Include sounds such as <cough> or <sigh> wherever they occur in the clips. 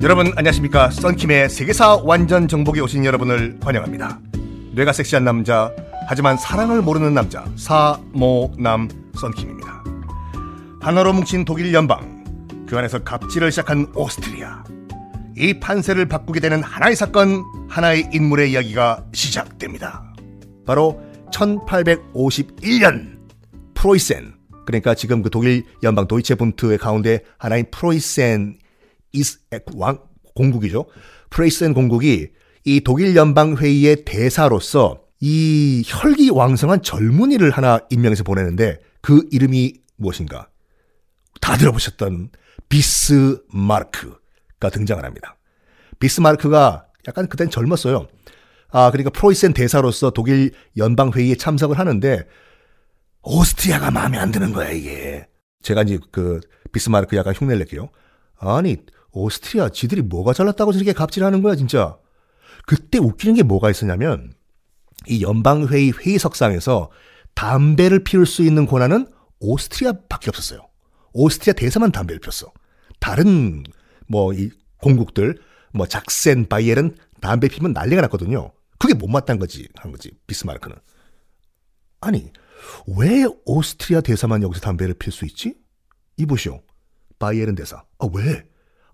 여러분 안녕하십니까? 썬킴의 세계사 완전 정복에 오신 여러분을 환영합니다. 뇌가 섹시한 남자 하지만 사랑을 모르는 남자 사모남 썬킴입니다. 하나로 뭉친 독일 연방 그 안에서 갑질을 시작한 오스트리아. 이 판세를 바꾸게 되는 하나의 사건 하나의 인물의 이야기가 시작됩니다. 바로 1851년 프로이센 그러니까 지금 그 독일 연방 도이체 분트의 가운데 하나인 프로이센 이스 왕 공국이죠. 프레이센 공국이 이 독일 연방 회의의 대사로서 이 혈기 왕성한 젊은이를 하나 임명해서 보내는데 그 이름이 무엇인가? 다 들어보셨던 비스마르크가 등장을 합니다. 비스마르크가 약간 그땐 젊었어요. 아, 그러니까 프로이센 대사로서 독일 연방 회의에 참석을 하는데 오스트리아가 마음에 안 드는 거야, 이게. 제가 이제 그 비스마르크 약간 흉내를 낼게요. 아니, 오스트리아 지들이 뭐가 잘났다고 저렇게 갑질하는 거야 진짜. 그때 웃기는 게 뭐가 있었냐면 이 연방회의 회의석상에서 담배를 피울 수 있는 권한은 오스트리아밖에 없었어요. 오스트리아 대사만 담배를 폈어. 다른 뭐 이 공국들 뭐 작센 바이에른 담배 피면 난리가 났거든요. 그게 못마땅한 거지 한 거지 비스마르크는. 아니 왜 오스트리아 대사만 여기서 담배를 필 수 있지? 이보시오. 바이에른 대사. 아 왜?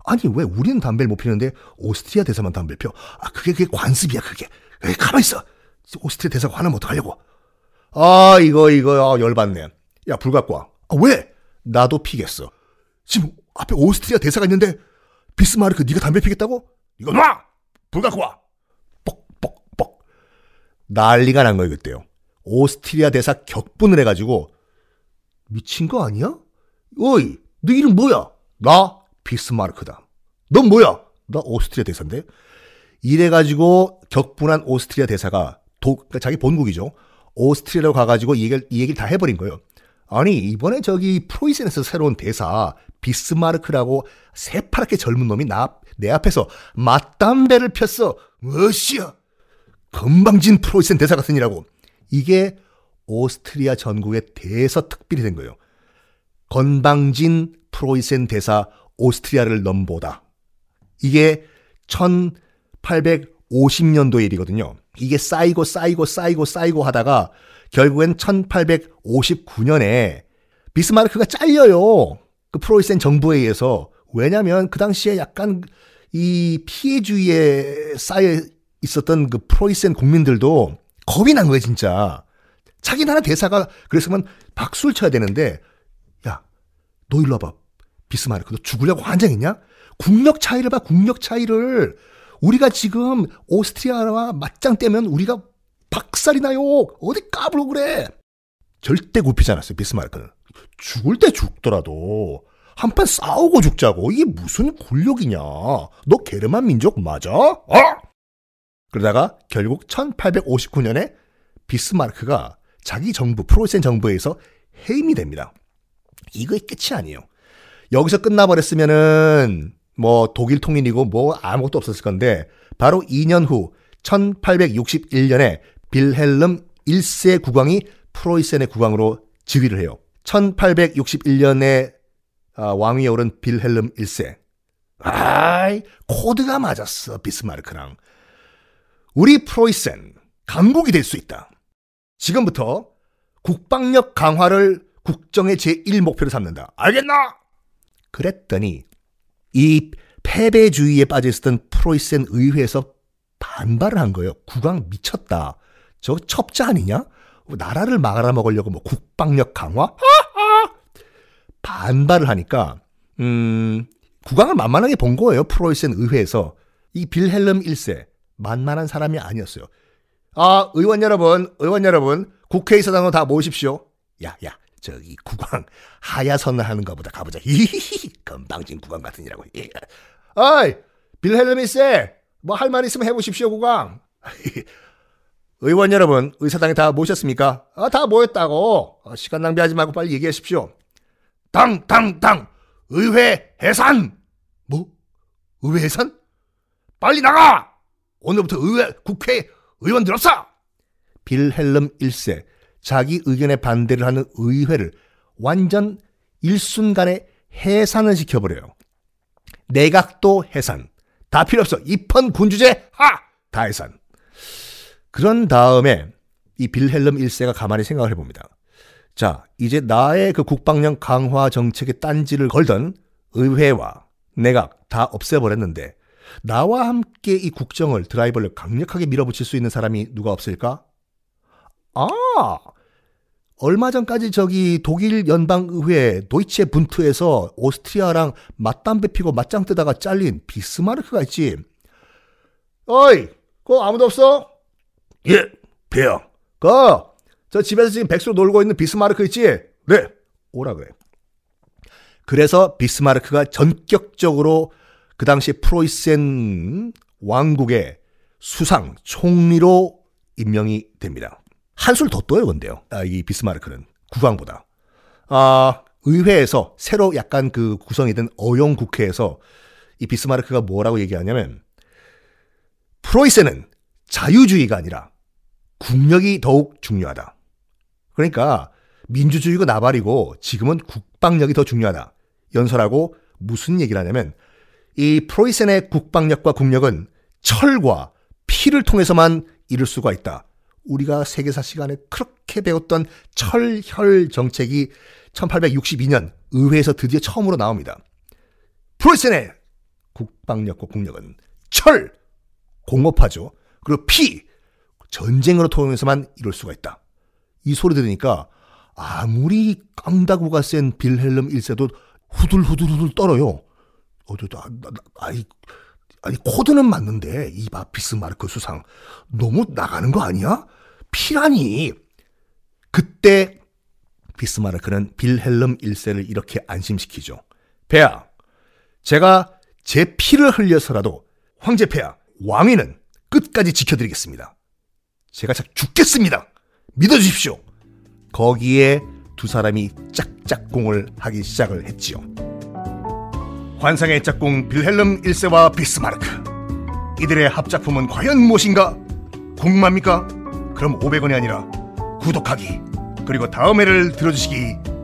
아니 왜 우리는 담배를 못 피는데 오스트리아 대사만 담배 펴? 아 그게 그게 관습이야 그게. 에이, 가만 있어. 오스트리아 대사가 화나면 어떡하려고? 아 이거 이거 아, 열받네. 야 불 갖고 와. 아 왜? 나도 피겠어. 지금 앞에 오스트리아 대사가 있는데 비스마르크 네가 담배 피겠다고? 이거 놔! 불 갖고 와. 뻑뻑뻑. 난리가 난 거예요 그때요. 오스트리아 대사 격분을 해가지고 미친 거 아니야? 어이, 너 이름 뭐야? 나 비스마르크다. 넌 뭐야? 나 오스트리아 대사인데. 이래가지고 격분한 오스트리아 대사가 도, 그러니까 자기 본국이죠. 오스트리아로 가가지고 이 얘기를, 이 얘기를 다 해버린 거예요. 아니 이번에 저기 프로이센에서 새로운 대사 비스마르크라고 새파랗게 젊은 놈이 나, 내 앞에서 맞담배를 폈어. 무엇이야? 건방진 프로이센 대사 같으니라고. 이게 오스트리아 전국의 대서특필이 된 거예요. 건방진 프로이센 대사 오스트리아를 넘보다. 이게 1850년도 일이거든요. 이게 쌓이고 쌓이고 쌓이고 쌓이고 하다가 결국엔 1859년에 비스마르크가 잘려요. 그 프로이센 정부에 의해서. 왜냐면 그 당시에 약간 이 피해주의에 쌓여 있었던 그 프로이센 국민들도 겁이 난 거예요, 진짜. 자기 나라 대사가 그랬으면 박수를 쳐야 되는데, 야, 너 일로 와봐. 비스마르크, 너 죽으려고 환장했냐? 국력 차이를 봐, 국력 차이를. 우리가 지금 오스트리아와 맞짱 떼면 우리가 박살이 나요. 어디 까불고 그래. 절대 굽히지 않았어요, 비스마르크는. 죽을 때 죽더라도 한 판 싸우고 죽자고. 이게 무슨 굴욕이냐. 너 게르만 민족 맞아? 어? 그러다가 결국 1859년에 비스마르크가 자기 정부, 프로이센 정부에서 해임이 됩니다. 이거 끝이 아니에요. 여기서 끝나버렸으면은 뭐 독일 통일이고 뭐 아무것도 없었을 건데 바로 2년 후 1861년에 빌헬름 1세 국왕이 프로이센의 국왕으로 즉위를 해요. 1861년에 아, 왕위에 오른 빌헬름 1세. 아이, 코드가 맞았어, 비스마르크랑. 우리 프로이센, 강국이 될 수 있다. 지금부터 국방력 강화를 국정의 제1목표로 삼는다. 알겠나? 그랬더니 이 패배주의에 빠져 있었던 프로이센 의회에서 반발을 한 거예요. 국왕 미쳤다. 저 첩자 아니냐? 나라를 막아라 먹으려고 뭐 국방력 강화? 반발을 하니까 음, 국왕을 만만하게 본 거예요. 프로이센 의회에서. 이 빌헬름 1세 만만한 사람이 아니었어요. 아, 의원 여러분, 의원 여러분, 국회의사당으로 다 모으십시오. 야, 야, 저기 국왕 하야선을 하는가 보다 가보자. 히히히 건방진 국왕 같으니라고. 어이 빌헬름 일세 뭐 할 말 있으면 해보십시오 국왕. <laughs> 의원 여러분 의사당에 다 모셨습니까? 아, 다 모였다고. 어, 시간 낭비하지 말고 빨리 얘기하십시오. 당, 당, 당. 의회 해산. 뭐? 의회 해산? 빨리 나가. 오늘부터 의회 국회 의원들 없어. 빌헬름 1세 자기 의견에 반대를 하는 의회를 완전 일순간에 해산을 시켜버려요. 내각도 해산. 다 필요 없어. 입헌 군주제 하! 다 해산. 그런 다음에 이 빌헬름 1세가 가만히 생각을 해봅니다. 자, 이제 나의 그 국방력 강화 정책에 딴지를 걸던 의회와 내각 다 없애버렸는데 나와 함께 이 국정을 드라이버를 강력하게 밀어붙일 수 있는 사람이 누가 없을까? 아, 얼마 전까지 저기 독일 연방의회 도이체 분투에서 오스트리아랑 맞담배 피고 맞짱 뜨다가 잘린 비스마르크가 있지. 어이, 그 아무도 없어? 예, 배야. 그, 저 집에서 지금 백수로 놀고 있는 비스마르크 있지? 네, 오라 그래. 그래서 비스마르크가 전격적으로 그 당시 프로이센 왕국의 수상 총리로 임명이 됩니다. 한술 더 떠요, 근데요. 아, 이 비스마르크는 국왕보다. 아, 의회에서 새로 약간 그 구성이 된 어용 국회에서 이 비스마르크가 뭐라고 얘기하냐면 프로이센은 자유주의가 아니라 국력이 더욱 중요하다. 그러니까 민주주의가 나발이고 지금은 국방력이 더 중요하다. 연설하고 무슨 얘기를 하냐면 이 프로이센의 국방력과 국력은 철과 피를 통해서만 이룰 수가 있다. 우리가 세계사 시간에 그렇게 배웠던 철혈 정책이 1862년 의회에서 드디어 처음으로 나옵니다. 프로이센의 국방력과 국력은 철, 공업화죠. 그리고 피, 전쟁으로 통해서만 이룰 수가 있다. 이 소리 들으니까 아무리 깡다구가 센 빌헬름 1세도 후들후들후들 떨어요. 어저 나, 나, 아이 아니 코드는 맞는데 이바 비스마르크 수상 너무 나가는 거 아니야? 피라니. 그때 비스마르크는 빌헬름 1세를 이렇게 안심시키죠. 폐하, 제가 제 피를 흘려서라도 황제 폐하, 왕위는 끝까지 지켜드리겠습니다. 제가 죽겠습니다. 믿어주십시오. 거기에 두 사람이 짝짝꿍을 하기 시작을 했지요. 환상의 짝꿍 빌헬름 1세와 비스마르크. 이들의 합작품은 과연 무엇인가? 궁금합니까? 그럼 500원이 아니라 구독하기 그리고 다음 회를 들어주시기.